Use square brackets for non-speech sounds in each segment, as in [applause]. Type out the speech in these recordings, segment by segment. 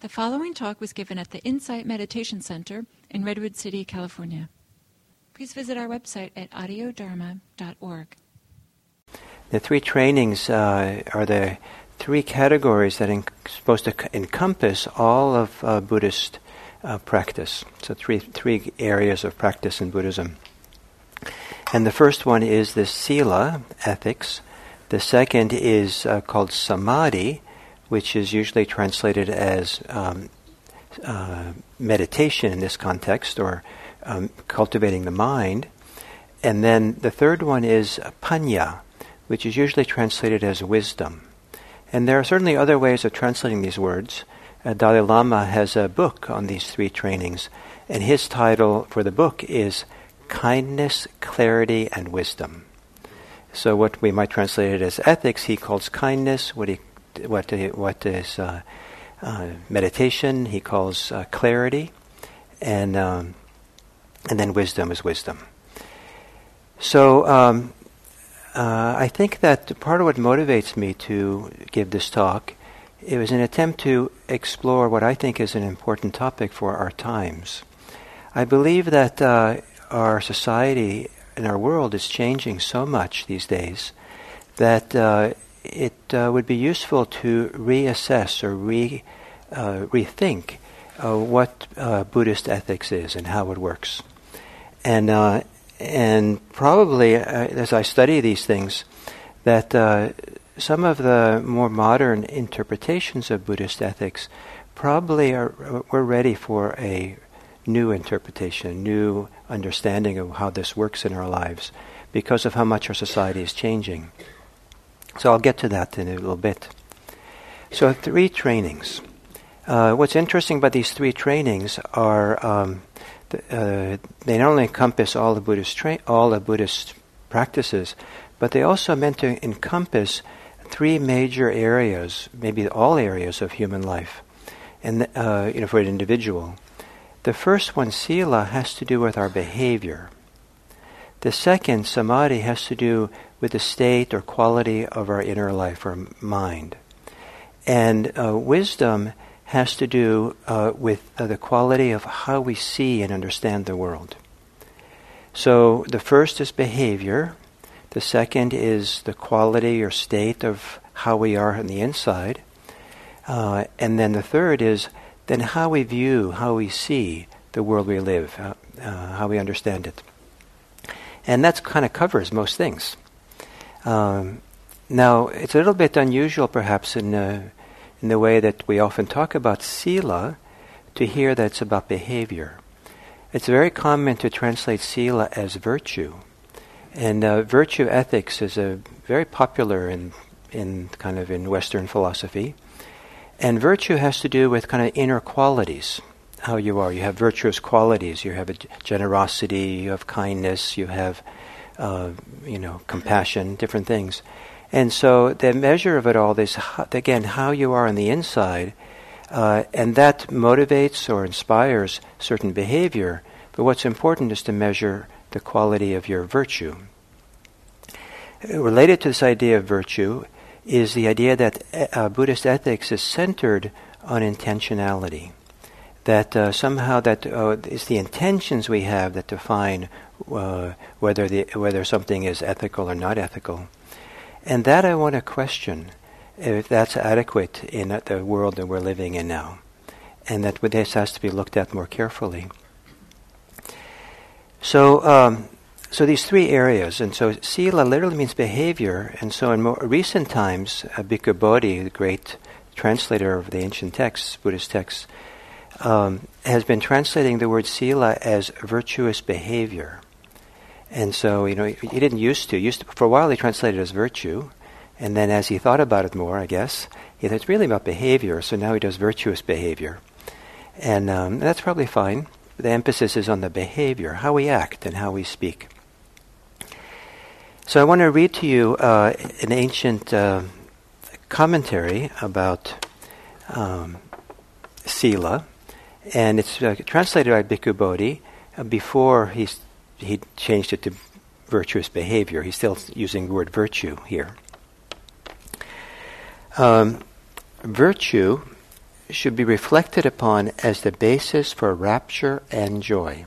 The following talk was given at the Insight Meditation Center in Redwood City, California. Please visit our website at audiodharma.org. The three trainings uh, are the three categories that are supposed to encompass all of uh, Buddhist uh, practice. So three three areas of practice in Buddhism. And the first one is the sila ethics. The second is uh, called samadhi, which is usually translated as um, uh, meditation in this context, or um, cultivating the mind. And then the third one is panna, which is usually translated as wisdom. And there are certainly other ways of translating these words. Uh, Dalai Lama has a book on these three trainings, and his title for the book is Kindness, Clarity, and Wisdom. So, what we might translate it as ethics, he calls kindness. What he what what is uh, uh, meditation? He calls uh, clarity, and um, and then wisdom is wisdom. So um, uh, I think that part of what motivates me to give this talk it was an attempt to explore what I think is an important topic for our times. I believe that uh, our society and our world is changing so much these days that uh, it uh, would be useful to reassess or re, uh, rethink uh, what uh, Buddhist ethics is and how it works. And, uh, and probably, as I study these things, that some of the more modern interpretations of Buddhist ethics probably are, we're ready for a new interpretation, a new understanding of how this works in our lives because of how much our society is changing. So I'll get to that in a little bit. So, three trainings. Uh, what's interesting about these three trainings are um, uh, they not only encompass all the Buddhist tra- all the Buddhist practices, but they also meant to encompass three major areas, maybe all areas of human life, and uh, you know for an individual. The first one, sila, has to do with our behavior. The second, samadhi, has to do with the state or quality of our inner life or mind. And uh, wisdom has to do uh, with uh, the quality of how we see and understand the world. So the first is behavior, the second is the quality or state of how we are on the inside, uh, and then the third is then how we view, how we see the world we live, uh, uh, how we understand it. And that kind of covers most things. Um, now, it's a little bit unusual, perhaps, in, uh, in the way that we often talk about sila, to hear that it's about behavior. It's very common to translate sila as virtue. And uh, virtue ethics is a very popular in, in kind of in Western philosophy. And virtue has to do with kind of inner qualities how you are. You have virtuous qualities. You have a generosity. You have kindness. You have, uh, you know, compassion. Different things. And so the measure of it all is again how you are on the inside, uh, and that motivates or inspires certain behavior. But what's important is to measure the quality of your virtue. Related to this idea of virtue is the idea that uh, Buddhist ethics is centered on intentionality that uh, somehow that uh, it's the intentions we have that define uh, whether the whether something is ethical or not ethical, and that I want to question if that's adequate in the world that we're living in now, and that this has to be looked at more carefully. So. Um, so these three areas, and so sila literally means behavior, and so in more recent times, uh, Bhikkhu Bodhi, the great translator of the ancient texts, Buddhist texts, um, has been translating the word sila as virtuous behavior. And so, you know, he, he didn't used to. Used to, for a while, he translated as virtue, and then as he thought about it more, I guess, he thought it's really about behavior. So now he does virtuous behavior, and um, that's probably fine. The emphasis is on the behavior, how we act and how we speak. So I want to read to you uh, an ancient uh, commentary about um, sila and it's uh, translated by Bhikkhu Bodhi. Uh, before he he changed it to virtuous behavior, he's still using the word virtue here. Um, virtue should be reflected upon as the basis for rapture and joy,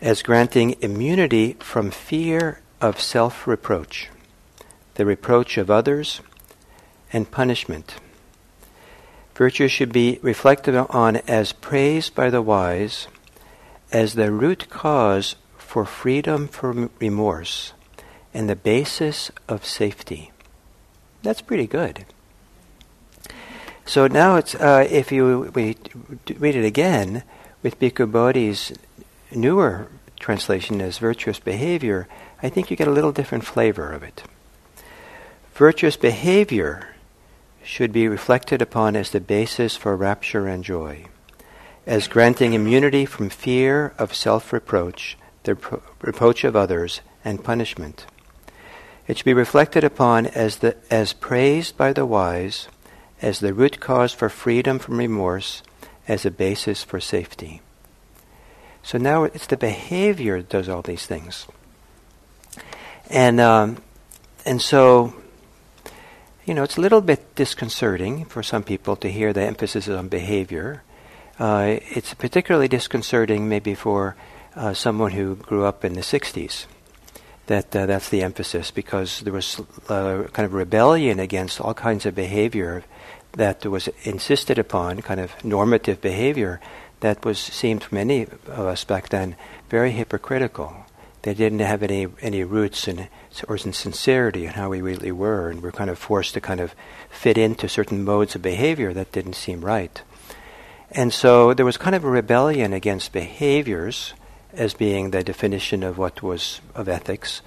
as granting immunity from fear of self reproach, the reproach of others, and punishment. Virtue should be reflected on as praised by the wise, as the root cause for freedom from remorse, and the basis of safety. That's pretty good. So now it's uh, if you we read it again with Bhikkhu Bodhi's newer translation as virtuous behavior, I think you get a little different flavor of it. Virtuous behavior should be reflected upon as the basis for rapture and joy, as granting immunity from fear of self-reproach, the reproach of others, and punishment. It should be reflected upon as the as praised by the wise as the root cause for freedom from remorse, as a basis for safety. So now it's the behavior that does all these things. And, um, and so, you know, it's a little bit disconcerting for some people to hear the emphasis on behavior. Uh, it's particularly disconcerting maybe for uh, someone who grew up in the 60s that uh, that's the emphasis because there was uh, kind of rebellion against all kinds of behavior that was insisted upon, kind of normative behavior that was seemed for many of us back then very hypocritical. They didn't have any any roots in or in sincerity in how we really were, and we're kind of forced to kind of fit into certain modes of behavior that didn't seem right. And so there was kind of a rebellion against behaviors as being the definition of what was of ethics,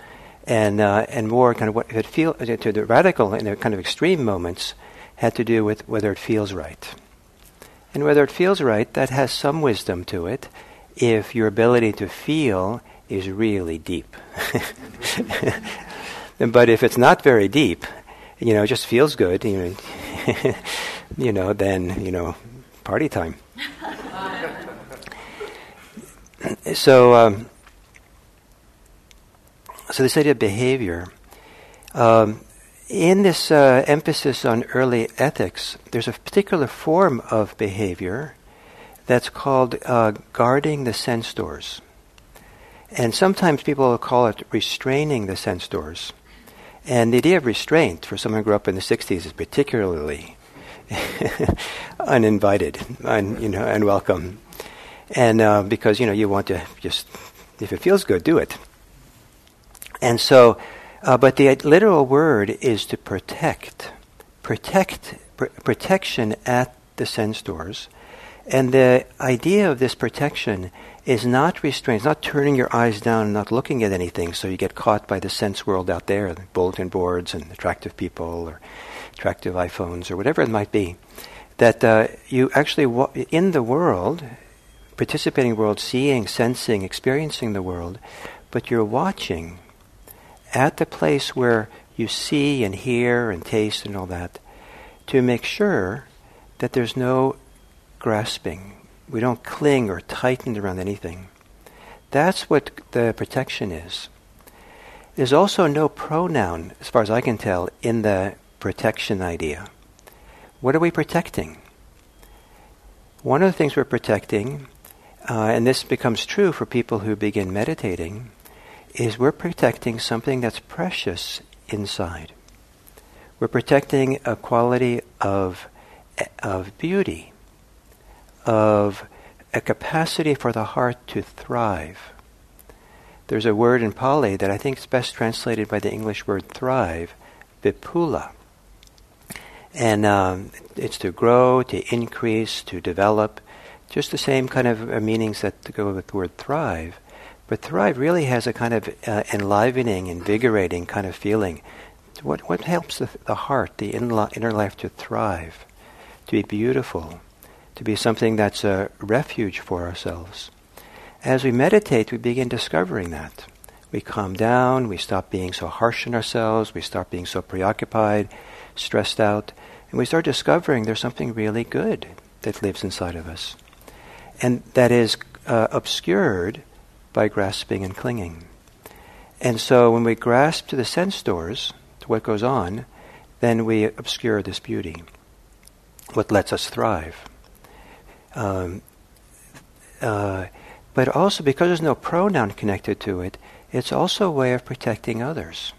and uh, and more kind of what it feel to the radical in the kind of extreme moments had to do with whether it feels right. And whether it feels right, that has some wisdom to it if your ability to feel is really deep. [laughs] but if it's not very deep, you know, it just feels good, you know, [laughs] you know then, you know, party time. so, um, so this idea of behavior, um, in this uh, emphasis on early ethics, there's a particular form of behavior that's called uh, guarding the sense doors. And sometimes people call it restraining the sense doors. And the idea of restraint for someone who grew up in the 60s is particularly [laughs] uninvited, un, you know, unwelcome. And uh, because, you know, you want to just, if it feels good, do it. And so uh, but the literal word is to protect. Protect, pr- protection at the sense doors. And the idea of this protection is not restraint, it's not turning your eyes down and not looking at anything so you get caught by the sense world out there, the bulletin boards and attractive people or attractive iPhones or whatever it might be. That uh, you actually, wa- in the world, participating world, seeing, sensing, experiencing the world, but you're watching at the place where you see and hear and taste and all that to make sure that there's no grasping. We don't cling or tighten around anything. That's what the protection is. There's also no pronoun, as far as I can tell, in the protection idea. What are we protecting? One of the things we're protecting, uh, and this becomes true for people who begin meditating, is we're protecting something that's precious inside. We're protecting a quality of, of beauty, of a capacity for the heart to thrive. There's a word in Pali that I think is best translated by the English word thrive, vipula. And um, it's to grow, to increase, to develop, just the same kind of uh, meanings that go with the word thrive. But thrive really has a kind of uh, enlivening, invigorating kind of feeling. What, what helps the, the heart, the inner life to thrive, to be beautiful, to be something that's a refuge for ourselves? As we meditate, we begin discovering that. We calm down, we stop being so harsh on ourselves, we stop being so preoccupied, stressed out, and we start discovering there's something really good that lives inside of us. And that is uh, obscured by grasping and clinging. And so when we grasp to the sense doors, to what goes on, then we obscure this beauty. what lets us thrive. Um, uh, but also because there's no pronoun connected to it, it's also a way of protecting others.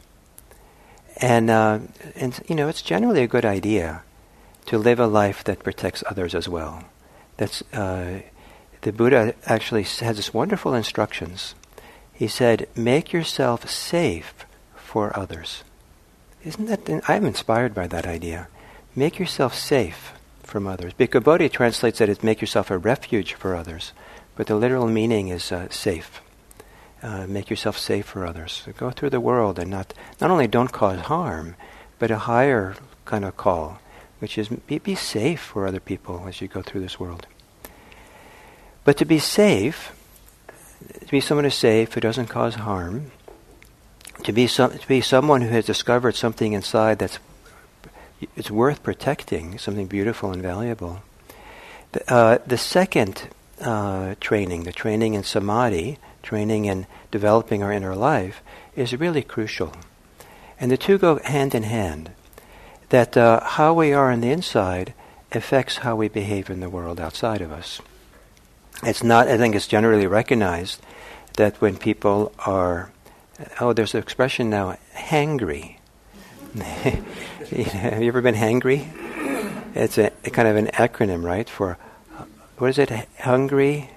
And, uh, and you know, it's generally a good idea to live a life that protects others as well. That's uh, the Buddha actually has this wonderful instructions. He said, "Make yourself safe for others." Isn't that? I'm inspired by that idea. Make yourself safe from others. Bhikkhu Bodhi translates that as "Make yourself a refuge for others," but the literal meaning is uh, safe. Uh, make yourself safe for others. So go through the world and not not only don't cause harm, but a higher kind of call which is be, be safe for other people as you go through this world. But to be safe, to be someone who's safe, who doesn't cause harm, to be, some, to be someone who has discovered something inside that's it's worth protecting, something beautiful and valuable. The, uh, the second uh, training, the training in samadhi, training in developing our inner life, is really crucial. And the two go hand in hand that uh, how we are on the inside affects how we behave in the world outside of us. It's not, I think it's generally recognized that when people are, oh, there's an expression now, hangry. [laughs] Have you ever been hangry? It's a, a, kind of an acronym, right? For, what is it? Hungry?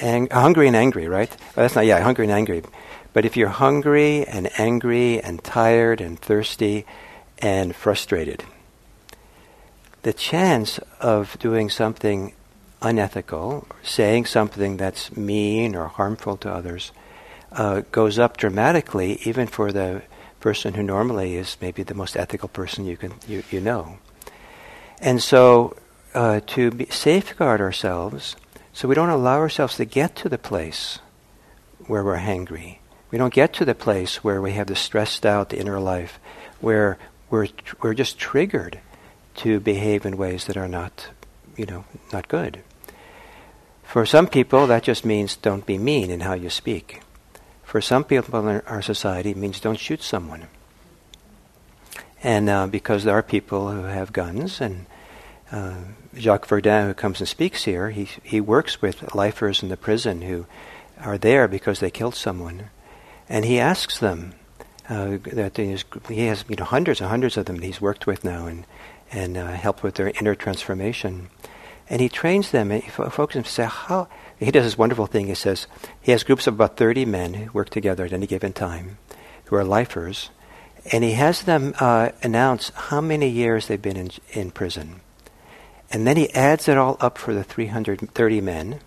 Ang- hungry and angry, right? That's not, yeah, hungry and angry. But if you're hungry and angry and tired and thirsty, and frustrated. The chance of doing something unethical, saying something that's mean or harmful to others, uh, goes up dramatically, even for the person who normally is maybe the most ethical person you can you, you know. And so, uh, to be, safeguard ourselves, so we don't allow ourselves to get to the place where we're hangry. We don't get to the place where we have the stressed out inner life, where we're, we're just triggered to behave in ways that are not, you know, not good. For some people, that just means don't be mean in how you speak. For some people in our society, it means don't shoot someone. And uh, because there are people who have guns, and uh, Jacques Verduin, who comes and speaks here, he, he works with lifers in the prison who are there because they killed someone. And he asks them, uh, that he has you know hundreds and hundreds of them that he's worked with now and and uh, helped with their inner transformation. And he trains them and he focuses them to say how he does this wonderful thing. He says he has groups of about thirty men who work together at any given time, who are lifers, and he has them uh, announce how many years they've been in, in prison. And then he adds it all up for the 330 men,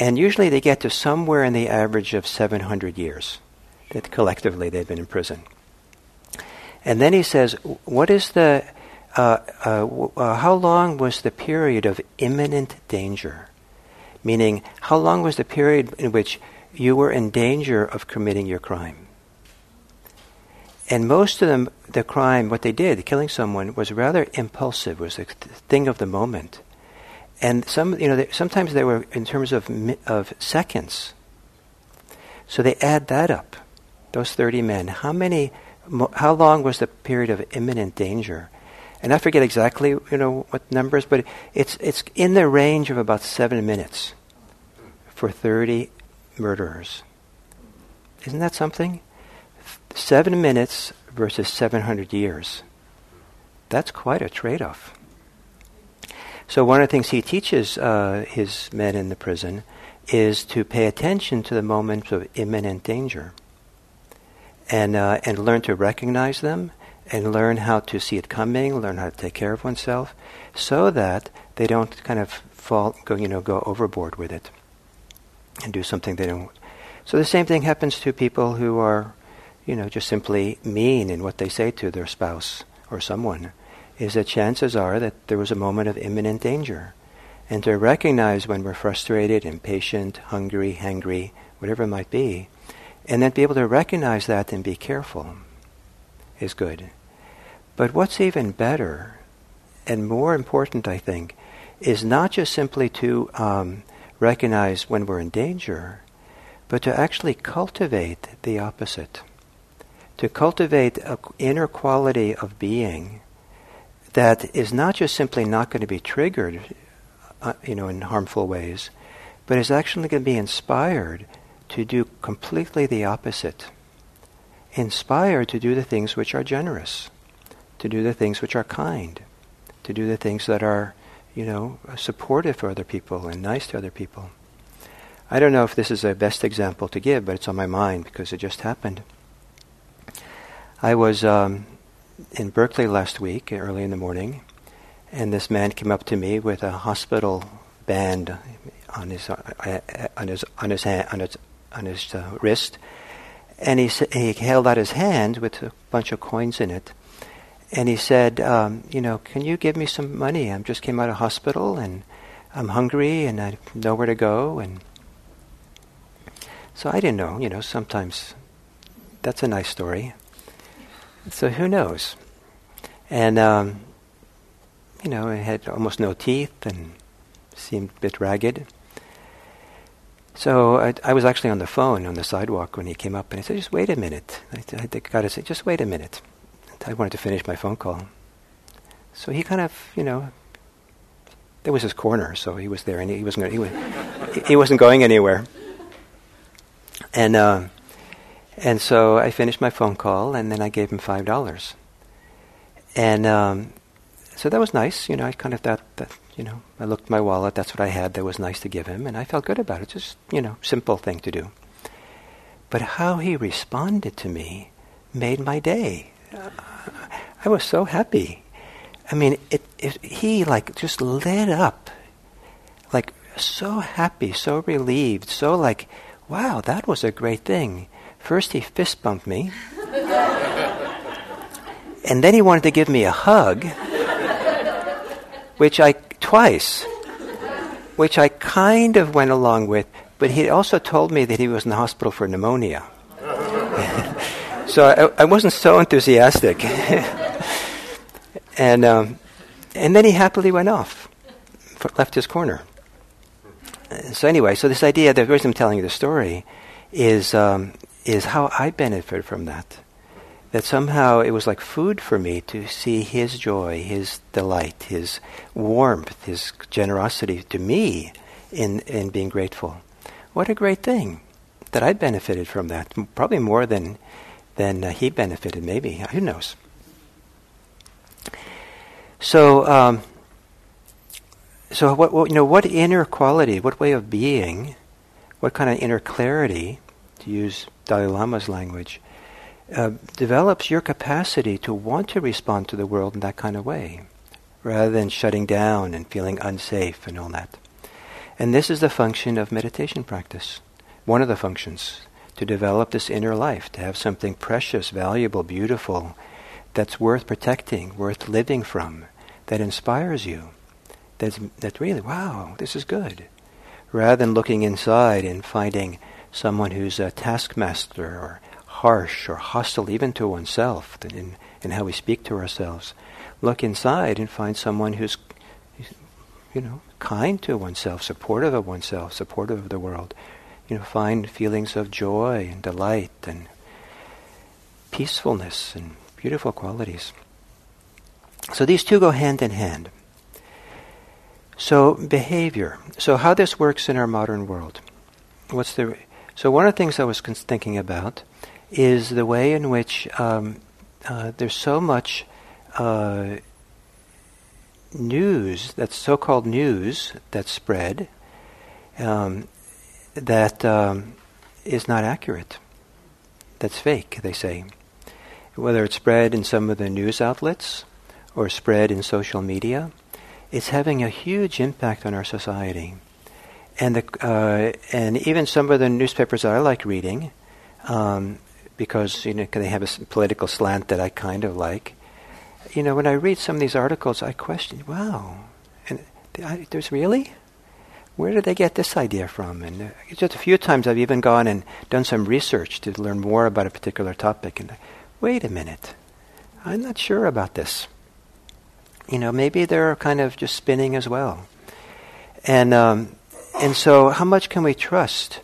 and usually they get to somewhere in the average of 700 years that collectively they've been in prison. And then he says, what is the, uh, uh, uh, how long was the period of imminent danger? Meaning, how long was the period in which you were in danger of committing your crime? And most of them, the crime, what they did, killing someone, was rather impulsive, was a thing of the moment. And some, you know, they, sometimes they were in terms of of seconds. So they add that up those 30 men, how many, how long was the period of imminent danger? And I forget exactly, you know, what numbers, but it's, it's in the range of about seven minutes for 30 murderers. Isn't that something? Seven minutes versus 700 years. That's quite a trade off. So, one of the things he teaches uh, his men in the prison is to pay attention to the moments of imminent danger and uh, and learn to recognize them and learn how to see it coming, learn how to take care of oneself, so that they don't kind of fall, go you know, go overboard with it and do something they don't. So the same thing happens to people who are, you know, just simply mean in what they say to their spouse or someone. Is that chances are that there was a moment of imminent danger, and to recognize when we're frustrated, impatient, hungry, hangry, whatever it might be and then be able to recognize that and be careful is good. But what's even better and more important, I think, is not just simply to um, recognize when we're in danger, but to actually cultivate the opposite. To cultivate an inner quality of being that is not just simply not going to be triggered, uh, you know, in harmful ways, but is actually going to be inspired to do completely the opposite. Inspired to do the things which are generous, to do the things which are kind, to do the things that are, you know, supportive for other people and nice to other people. I don't know if this is the best example to give, but it's on my mind because it just happened. I was um, in Berkeley last week, early in the morning, and this man came up to me with a hospital band on his uh, on his on his hand, on his on his uh, wrist, and he he held out his hand with a bunch of coins in it, and he said, um, "You know, can you give me some money? I just came out of hospital and I'm hungry and I have nowhere to go and." So I didn't know, you know, sometimes that's a nice story. So who knows? And, um, you know, it had almost no teeth and seemed a bit ragged. So I, I, was actually on the phone on the sidewalk when he came up, and he said, "Just wait a minute." I, I got to say, "Just wait a minute." I wanted to finish my phone call. So he kind of, you know, there was his corner, so he was there, and he wasn't he, was, he wasn't going anywhere. And uh, and so I finished my phone call, and then I gave him five dollars. And um, so that was nice, you know. I kind of thought that, you know, I looked at my wallet. That's what I had. That was nice to give him, and I felt good about it. Just you know, simple thing to do. But how he responded to me made my day. Uh, I was so happy. I mean, it, it, he like just lit up, like so happy, so relieved, so like wow, that was a great thing. First, he fist bumped me. and then he wanted to give me a hug, which I, twice, which I kind of went along with, but he also told me that he was in the hospital for pneumonia. [laughs] so I, I, wasn't so enthusiastic. [laughs] and, um, and then he happily went off, left his corner so anyway, so this idea, the reason I'm telling you the story is, um, is how I benefit from that. That somehow it was like food for me to see his joy, his delight, his warmth, his generosity to me in, in being grateful. What a great thing that I benefited from that. Probably more than, than uh, he benefited, maybe. Who knows? So, um, so what, what, you know what inner quality, what way of being, what kind of inner clarity, to use Dalai Lama's language, uh, develops your capacity to want to respond to the world in that kind of way, rather than shutting down and feeling unsafe and all that. And this is the function of meditation practice. One of the functions to develop this inner life, to have something precious, valuable, beautiful, that's worth protecting, worth living from, that inspires you that's, that's really, wow, this is good. Rather than looking inside and finding someone who's a taskmaster or harsh or hostile even to oneself in, in how we speak to ourselves, look inside and find someone who's, you know, kind to oneself, supportive of oneself, supportive of the world. You know, find feelings of joy and delight and peacefulness and beautiful qualities. So these two go hand in hand. So behavior. So how this works in our modern world. What's the so one of the things I was thinking about is the way in which um, uh, there's so much uh, news that's so-called news that's spread um, that um, is not accurate. That's fake, they say. Whether it's spread in some of the news outlets or spread in social media it's having a huge impact on our society. And, the, uh, and even some of the newspapers that I like reading, um, because you know they have a political slant that I kind of like. You know, when I read some of these articles, I question, wow, and I, there's really, where did they get this idea from? And uh, just a few times I've even gone and done some research to learn more about a particular topic, and wait a minute, I'm not sure about this you know, maybe they're kind of just spinning as well. And, um, and so, how much can we trust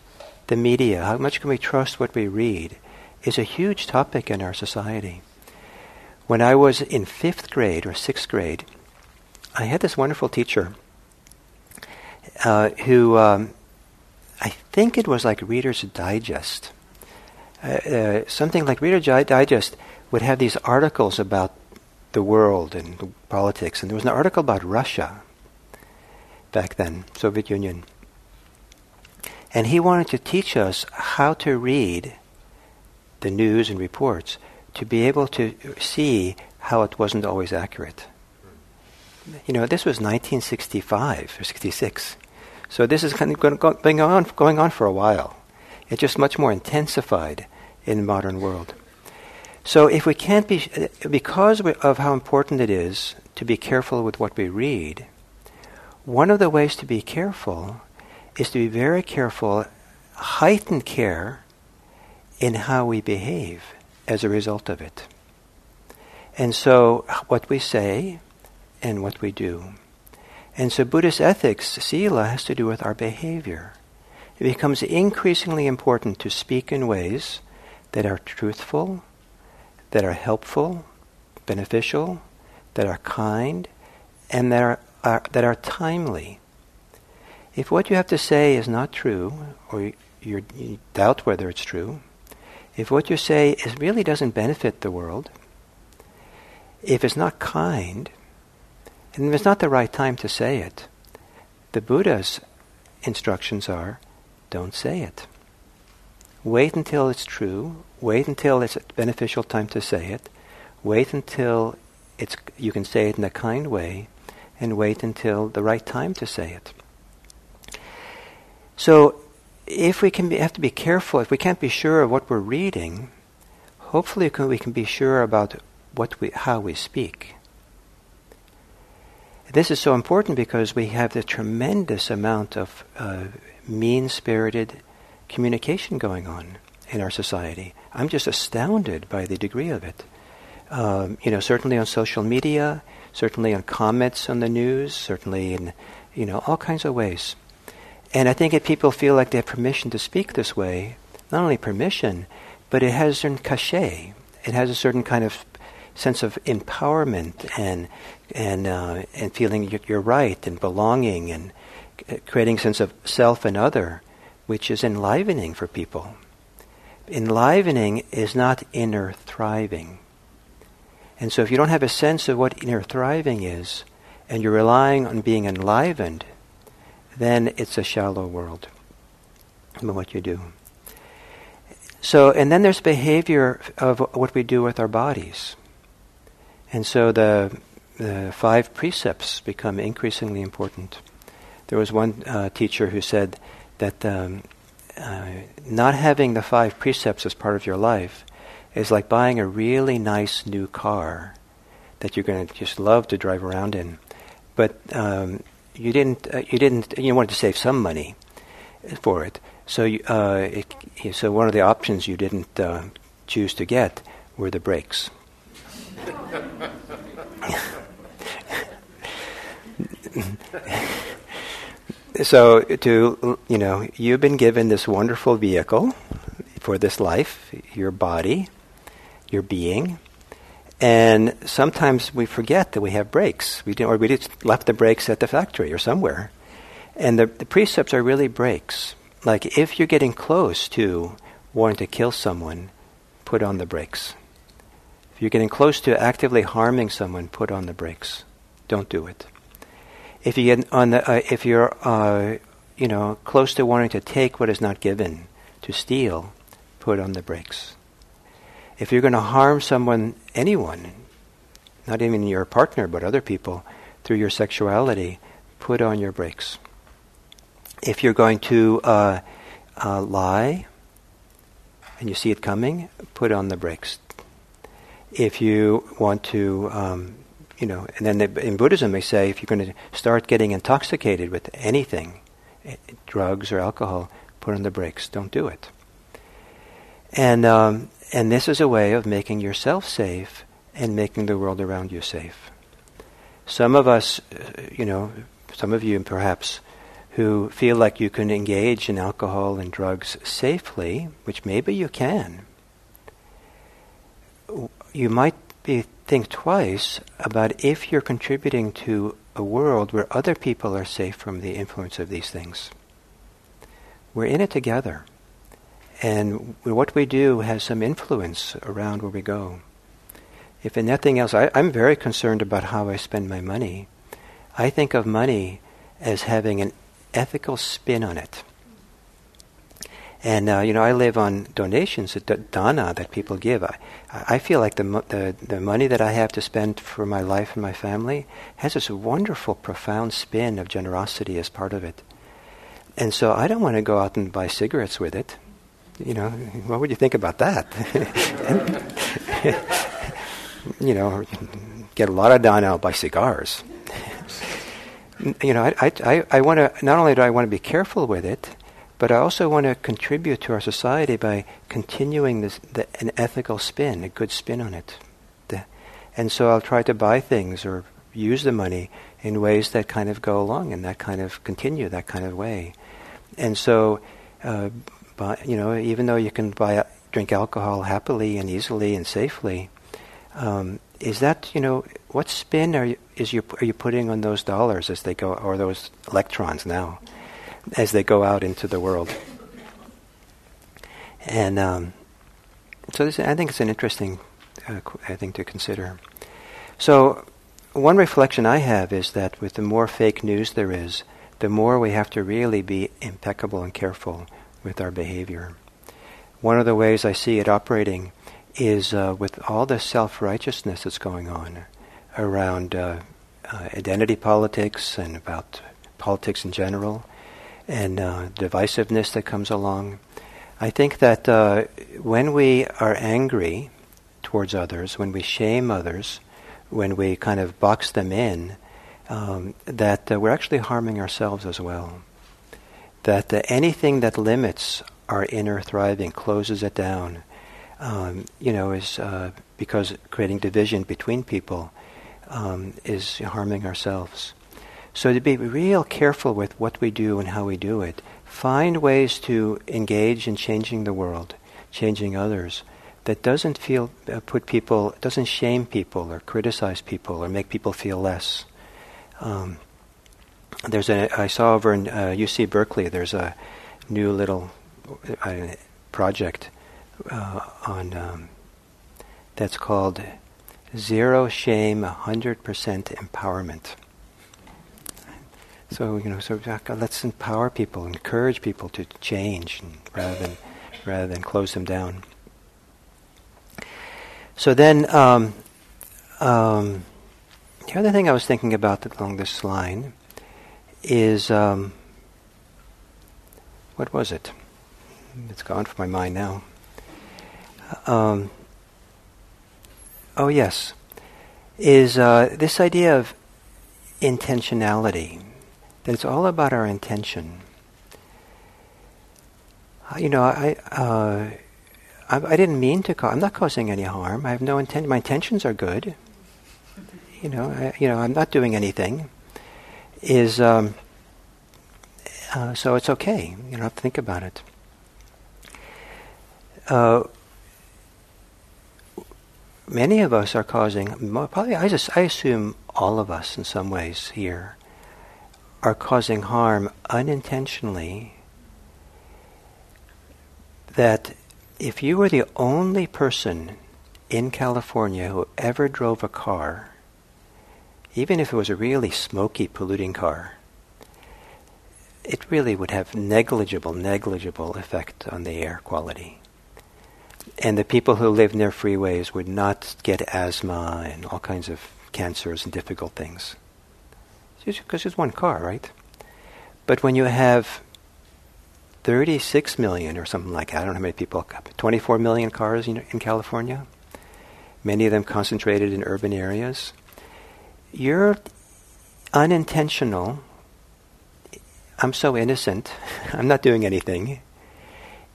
the media? How much can we trust what we read? Is a huge topic in our society. When I was in fifth grade or sixth grade, I had this wonderful teacher uh, who um, I think it was like Reader's Digest. Uh, uh, something like Reader's Digest would have these articles about the world and politics, and there was an article about Russia back then, Soviet Union. And he wanted to teach us how to read the news and reports to be able to see how it wasn't always accurate. You know, this was 1965 or 66. So this is kind of going on, going on for a while. It's just much more intensified in the modern world. So if we can't be, because of how important it is to be careful with what we read, one of the ways to be careful is to be very careful, heightened care in how we behave as a result of it. And so what we say and what we do. And so Buddhist ethics, sila, has to do with our behavior. It becomes increasingly important to speak in ways that are truthful, that are helpful, beneficial, that are kind, and that are, are, that are timely. If what you have to say is not true, or you, doubt whether it's true, if what you say is really doesn't benefit the world, if it's not kind, and if it's not the right time to say it. The Buddha's instructions are don't say it. Wait until it's true. Wait until it's a beneficial time to say it. Wait until it's, you can say it in a kind way. And wait until the right time to say it. So, if we can be, have to be careful, if we can't be sure of what we're reading, hopefully we can be sure about what we, how we speak. This is so important because we have the tremendous amount of uh, mean spirited communication going on in our society. I'm just astounded by the degree of it. Um, you know, certainly on social media, certainly on comments on the news, certainly in, you know, all kinds of ways. And I think if people feel like they have permission to speak this way, not only permission, but it has a certain cachet. It has a certain kind of sense of empowerment and and uh, and feeling you're right and belonging and creating a sense of self and other, which is enlivening for people. Enlivening is not inner thriving. And so if you don't have a sense of what inner thriving is, and you're relying on being enlivened, then it's a shallow world in what you do. So, and then there's behavior of what we do with our bodies. And so the, the five precepts become increasingly important. There was one uh, teacher who said that um, uh, not having the five precepts as part of your life is like buying a really nice new car that you're going to just love to drive around in, but um, you didn't. Uh, you didn't. You wanted to save some money for it. So, you, uh, it, so one of the options you didn't uh, choose to get were the brakes. [laughs] so to you know you've been given this wonderful vehicle for this life your body your being and sometimes we forget that we have brakes we did, or we just left the brakes at the factory or somewhere and the, the precepts are really brakes like if you're getting close to wanting to kill someone put on the brakes if you're getting close to actively harming someone, put on the brakes. Don't do it. If you get on the, uh, if you're, uh, you know, close to wanting to take what is not given, to steal, put on the brakes. If you're going to harm someone, anyone, not even your partner, but other people, through your sexuality, put on your brakes. If you're going to uh, uh, lie and you see it coming, put on the brakes if you want to, um, you know, and then they, in Buddhism they say if you're going to start getting intoxicated with anything, eh, drugs or alcohol, put on the brakes. Don't do it. And um, and this is a way of making yourself safe and making the world around you safe. Some of us, uh, you know, some of you perhaps, who feel like you can engage in alcohol and drugs safely, which maybe you can, you might be think twice about if you're contributing to a world where other people are safe from the influence of these things. We're in it together. And what we do has some influence around where we go. If in nothing else, I, I'm very concerned about how I spend my money. I think of money as having an ethical spin on it. And uh, you know, I live on donations, dana that people give. I, I feel like the, the the money that I have to spend for my life and my family has this wonderful, profound spin of generosity as part of it. And so I don't want to go out and buy cigarettes with it. You know, what would you think about that? [laughs] you know, get a lot of dana out by cigars. you know, I, I, I want to, not only do I want to be careful with it, but I also want to contribute to our society by continuing this, the, an ethical spin, a good spin on it. The, and so I'll try to buy things or use the money in ways that kind of go along and that kind of continue that kind of way. And so, uh, buy, you know, even though you can buy drink alcohol happily and easily and safely, um, is that you know what spin are you is you are you putting on those dollars as they go or those electrons now? as they go out into the world. And um, so this, I think it's an interesting uh, thing to consider. So one reflection I have is that with the more fake news there is, the more we have to really be impeccable and careful with our behavior. One of the ways I see it operating is uh, with all the self-righteousness that's going on around uh, uh, identity politics and about politics in general, and uh, divisiveness that comes along. I think that uh, when we are angry towards others, when we shame others, when we kind of box them in, um, that uh, we're actually harming ourselves as well. That anything that limits our inner thriving, closes it down, um, you know, is uh, because creating division between people um, is harming ourselves. So to be real careful with what we do and how we do it. Find ways to engage in changing the world, changing others, that doesn't feel uh, put people, doesn't shame people or criticize people or make people feel less. Um, there's a I saw over in uh, UC Berkeley. There's a new little uh, project uh, on um, that's called Zero Shame, 100% Empowerment. So you know, so let's empower people, encourage people to change, rather than rather than close them down. So then, um, um, the other thing I was thinking about along this line is um, what was it? It's gone from my mind now. Um, oh yes, is uh, this idea of intentionality that it's all about our intention. Uh, you know, I, uh, I, I, didn't mean to. cause. I'm not causing any harm. I have no intent. My intentions are good. You know, I, you know, I'm not doing anything. Is um, uh, so it's okay. You don't have to think about it. Uh, many of us are causing. Probably, I just I assume all of us in some ways here are causing harm unintentionally, that if you were the only person in California who ever drove a car, even if it was a really smoky, polluting car, it really would have negligible, negligible effect on the air quality. And the people who live near freeways would not get asthma and all kinds of cancers and difficult things because it's one car, right? But when you have 36 million or something like that, I don't know how many people, 24 million cars in, in California, many of them concentrated in urban areas, you're unintentional. I'm so innocent, [laughs] I'm not doing anything,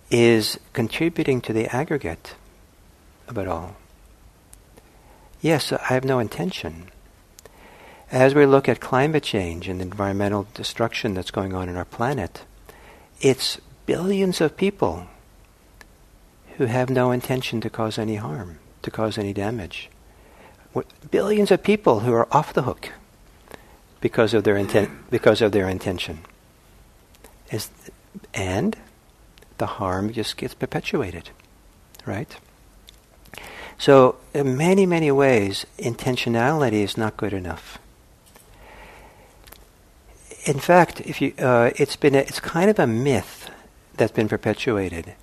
is contributing to the aggregate of it all. Yes, I have no intention as we look at climate change and the environmental destruction that's going on in our planet, it's billions of people who have no intention to cause any harm, to cause any damage. Billions of people who are off the hook because of their intent, because of their intention. Is, and the harm just gets perpetuated, right? So, in many, many ways, intentionality is not good enough. In fact, if you, uh, it's been a, it's kind of a myth that's been perpetuated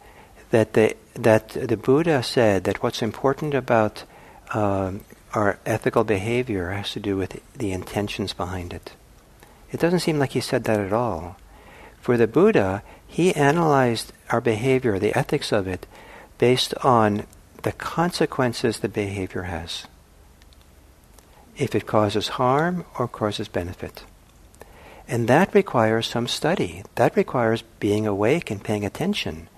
that the that the Buddha said that what's important about um, our ethical behavior has to do with the intentions behind it. It doesn't seem like he said that at all. For the Buddha, he analyzed our behavior, the ethics of it, based on the consequences the behavior has. If it causes harm or causes benefit. And that requires some study. That requires being awake and paying attention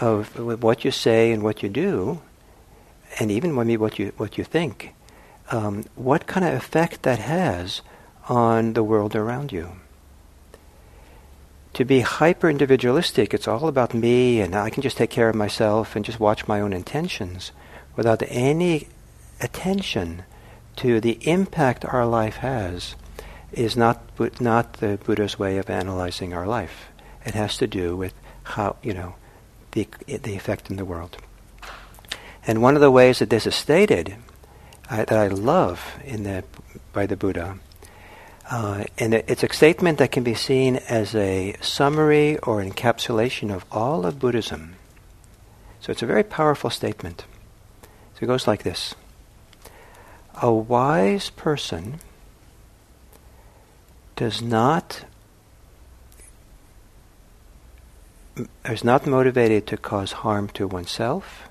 of what you say and what you do, and even maybe what you what you think. Um, what kind of effect that has on the world around you. To be hyper individualistic, it's all about me and I can just take care of myself and just watch my own intentions without any attention to the impact our life has is not not the Buddha's way of analyzing our life. It has to do with how you know the the effect in the world. And one of the ways that this is stated, I, that I love in the by the Buddha, uh, and it, it's a statement that can be seen as a summary or encapsulation of all of Buddhism. So it's a very powerful statement. So it goes like this: A wise person does not is not motivated to cause harm to oneself,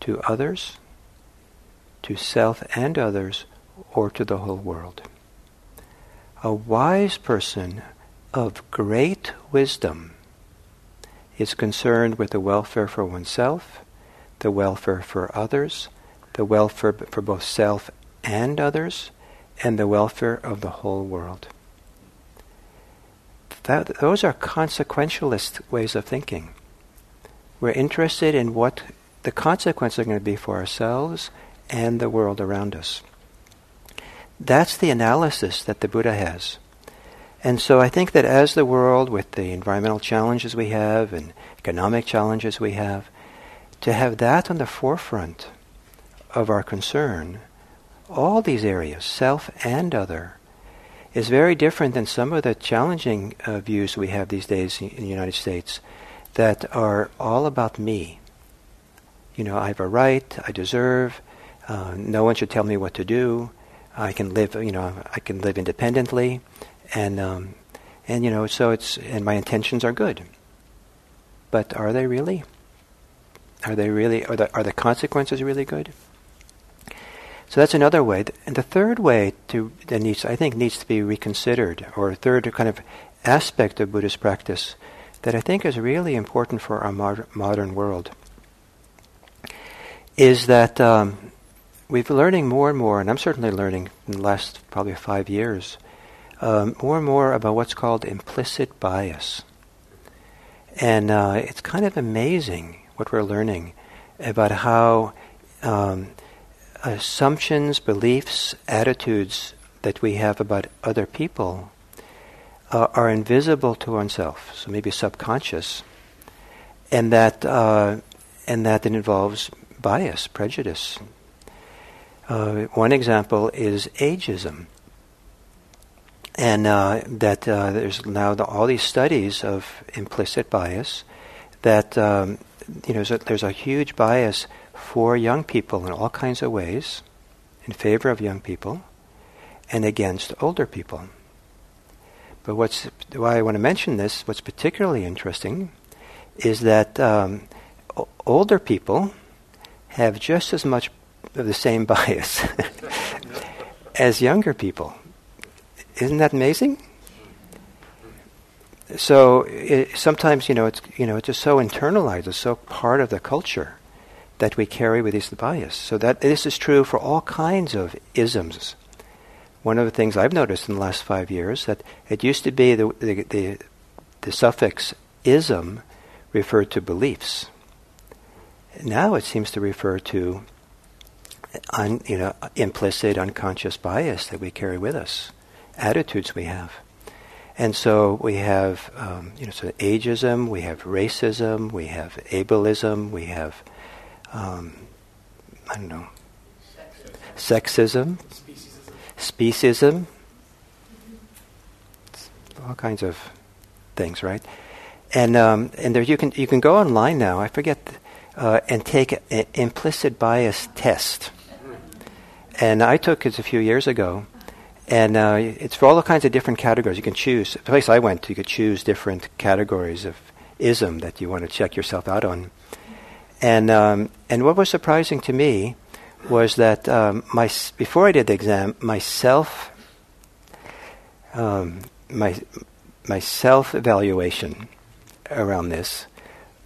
to others, to self and others, or to the whole world. A wise person of great wisdom is concerned with the welfare for oneself, the welfare for others, the welfare for both self and others, and the welfare of the whole world. That, those are consequentialist ways of thinking. We're interested in what the consequences are going to be for ourselves and the world around us. That's the analysis that the Buddha has. And so I think that as the world, with the environmental challenges we have and economic challenges we have, to have that on the forefront of our concern all these areas, self and other, is very different than some of the challenging uh, views we have these days in the United States that are all about me. You know, I have a right, I deserve, uh, no one should tell me what to do. I can live, you know, I can live independently, and um, and you know, so it's and my intentions are good. But are they really? Are they really? Are the are the consequences really good? So that's another way. And the third way to that needs, I think, needs to be reconsidered, or a third kind of aspect of Buddhist practice that I think is really important for our mod- modern world, is that um, we've learning more and more, and I'm certainly learning in the last probably five years, um, more and more about what's called implicit bias. And uh, it's kind of amazing what we're learning about how um, assumptions, beliefs, attitudes that we have about other people uh, are invisible to oneself, so maybe subconscious, and that uh, and that it involves bias, prejudice. Uh, one example is ageism, and uh, that uh, there's now the, all these studies of implicit bias that um, you know there's a huge bias for young people in all kinds of ways, in favor of young people, and against older people. But what's why I want to mention this, what's particularly interesting, is that um, older people have just as much the same [laughs] bias as younger people. Isn't that amazing? So it, sometimes you know it's you know it's just so internalized, it's so part of the culture that we carry with us the bias. So that this is true for all kinds of isms. One of the things I've noticed in the last five years that it used to be the the, the, the suffix ism referred to beliefs. Now it seems to refer to un, you know, implicit, unconscious bias that we carry with us, attitudes we have. And so we have, um, you know, so ageism, we have racism, we have ableism, we have, um, I don't know, sexism, speciesism, all kinds of things, right? And um, and there you can you can go online now. I forget, uh, and take an implicit bias test. And I took it a few years ago, and uh, it's for all kinds of different categories. You can choose. The place I went, you could choose different categories of ism that you want to check yourself out on. And um, and what was surprising to me was that um, my before I did the exam, myself, um, my my self evaluation around this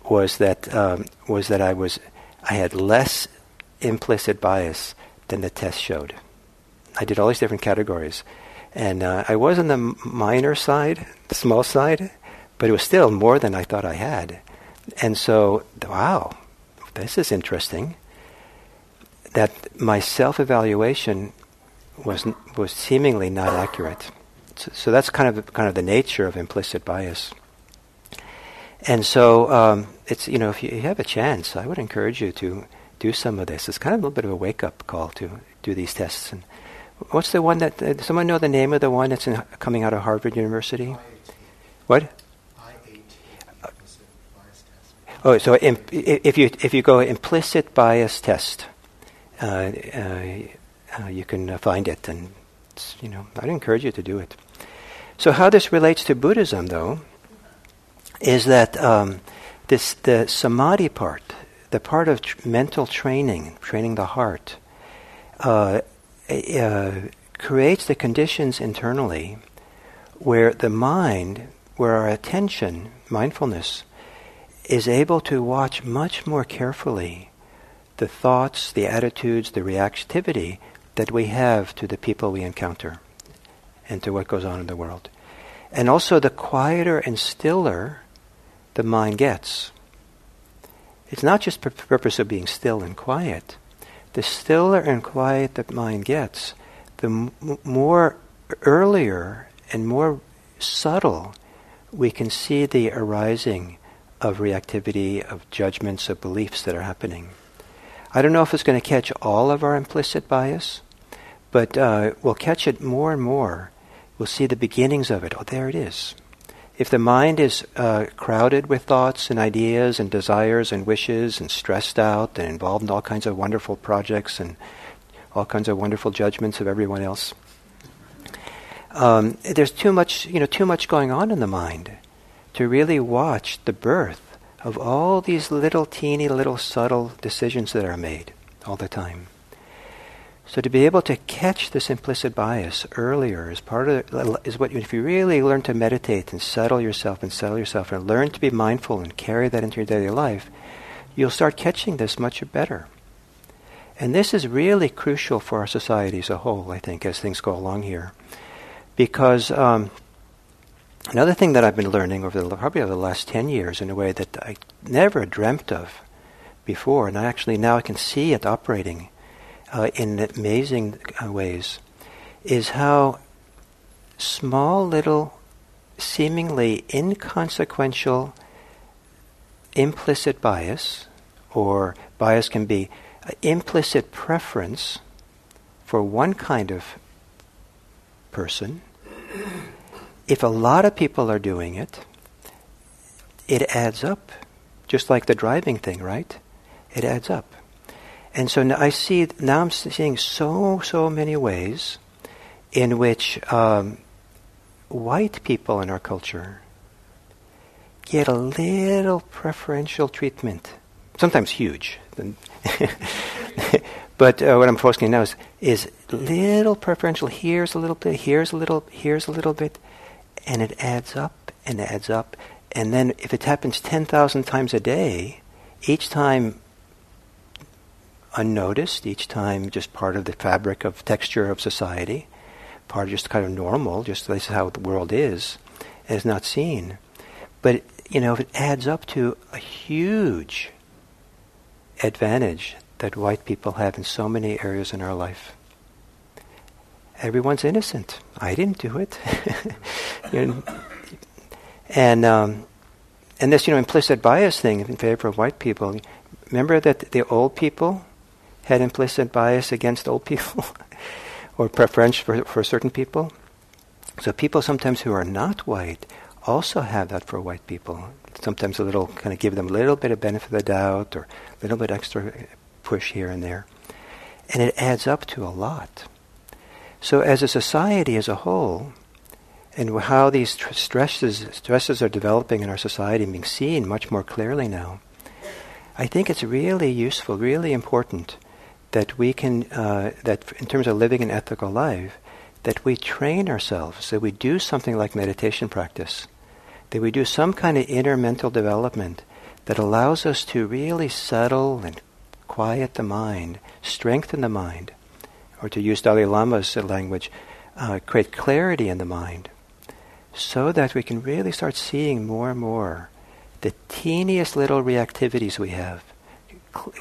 was that um, was that I was I had less implicit bias than the test showed. I did all these different categories, and uh, I was on the minor side, the small side, but it was still more than I thought I had. And so, wow, this is interesting. That my self evaluation was was seemingly not accurate. So, so, that's kind of kind of the nature of implicit bias. And so um, it's you know if you have a chance, I would encourage you to do some of this. It's kind of a little bit of a wake up call to do these tests. And what's the one that uh, does someone know the name of the one that's in, coming out of Harvard University? What? IAT. Oh, so imp- if you if you go implicit bias test, uh, uh, uh you can uh, find it, and you know I'd encourage you to do it. So how this relates to Buddhism, though, is that um, this the samadhi part, the part of tr- mental training, training the heart, uh, uh, creates the conditions internally where the mind, where our attention, mindfulness, is able to watch much more carefully the thoughts, the attitudes, the reactivity that we have to the people we encounter and to what goes on in the world. And also, the quieter and stiller the mind gets. It's not just the purpose of being still and quiet. The stiller and quiet the mind gets, the m- more earlier and more subtle we can see the arising of reactivity, of judgments, of beliefs that are happening. I don't know if it's going to catch all of our implicit bias, but uh, we'll catch it more and more. We'll see the beginnings of it. Oh, there it is. If the mind is uh, crowded with thoughts and ideas and desires and wishes and stressed out and involved in all kinds of wonderful projects and all kinds of wonderful judgments of everyone else, um, there's too much, you know, too much going on in the mind to really watch the birth of all these little teeny little subtle decisions that are made all the time. So to be able to catch this implicit bias earlier is part of is what if you really learn to meditate and settle yourself and settle yourself and learn to be mindful and carry that into your daily life, you'll start catching this much better. And this is really crucial for our society as a whole, I think, as things go along here, because um, Another thing that I've been learning over the, probably over the last 10 years in a way that I never dreamt of before, and I actually now I can see it operating uh, in amazing uh, ways, is how small little, seemingly inconsequential implicit bias, or bias can be implicit preference for one kind of person if a lot of people are doing it, it adds up. Just like the driving thing, right? It adds up. And so now I see, now I'm seeing so, so many ways in which um, white people in our culture get a little preferential treatment, sometimes huge. [laughs] but uh, what I'm focusing now is, is little preferential. Here's a little bit. Here's a little. Here's a little bit and it adds up and adds up. And then if it happens 10,000 times a day, each time unnoticed, each time just part of the fabric of texture of society, part of just kind of normal, just this is how the world is, is not seen. But, you know, if it adds up to a huge advantage that white people have in so many areas in our life. Everyone's innocent. I didn't do it. [laughs] and um, and this, you know, implicit bias thing in favor of white people. Remember that the old people had implicit bias against old people, [laughs] or preference for, for certain people. So people sometimes who are not white also have that for white people. Sometimes a little kind of give them a little bit of benefit of the doubt, or a little bit extra push here and there, and it adds up to a lot. So as a society as a whole, and how these tr- stresses stresses are developing in our society and being seen much more clearly now. I think it's really useful, really important that we can uh, that in terms of living an ethical life, that we train ourselves, that we do something like meditation practice, that we do some kind of inner mental development that allows us to really settle and quiet the mind, strengthen the mind, or to use Dalai Lama's language, uh, create clarity in the mind so that we can really start seeing more and more the teeniest little reactivities we have,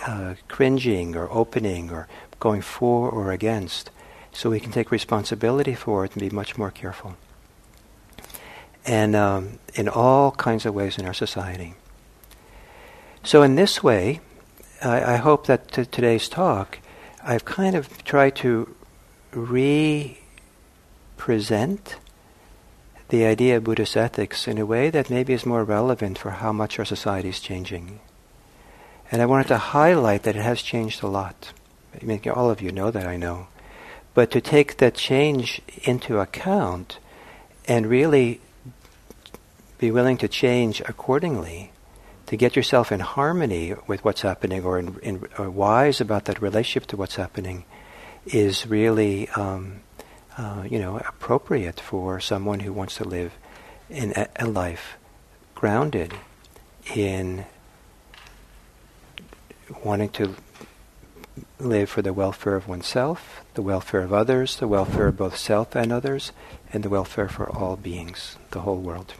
uh, cringing or opening or going for or against, so we can take responsibility for it and be much more careful. And um, in all kinds of ways in our society. So, in this way, I, I hope that t- today's talk, I've kind of tried to re-present the idea of Buddhist ethics in a way that maybe is more relevant for how much our society is changing. And I wanted to highlight that it has changed a lot. I mean, all of you know that, I know. But to take that change into account and really be willing to change accordingly, to get yourself in harmony with what's happening or, in, in, or wise about that relationship to what's happening, is really um, uh, you know, appropriate for someone who wants to live in a, a life grounded in wanting to live for the welfare of oneself, the welfare of others, the welfare of both self and others, and the welfare for all beings, the whole world.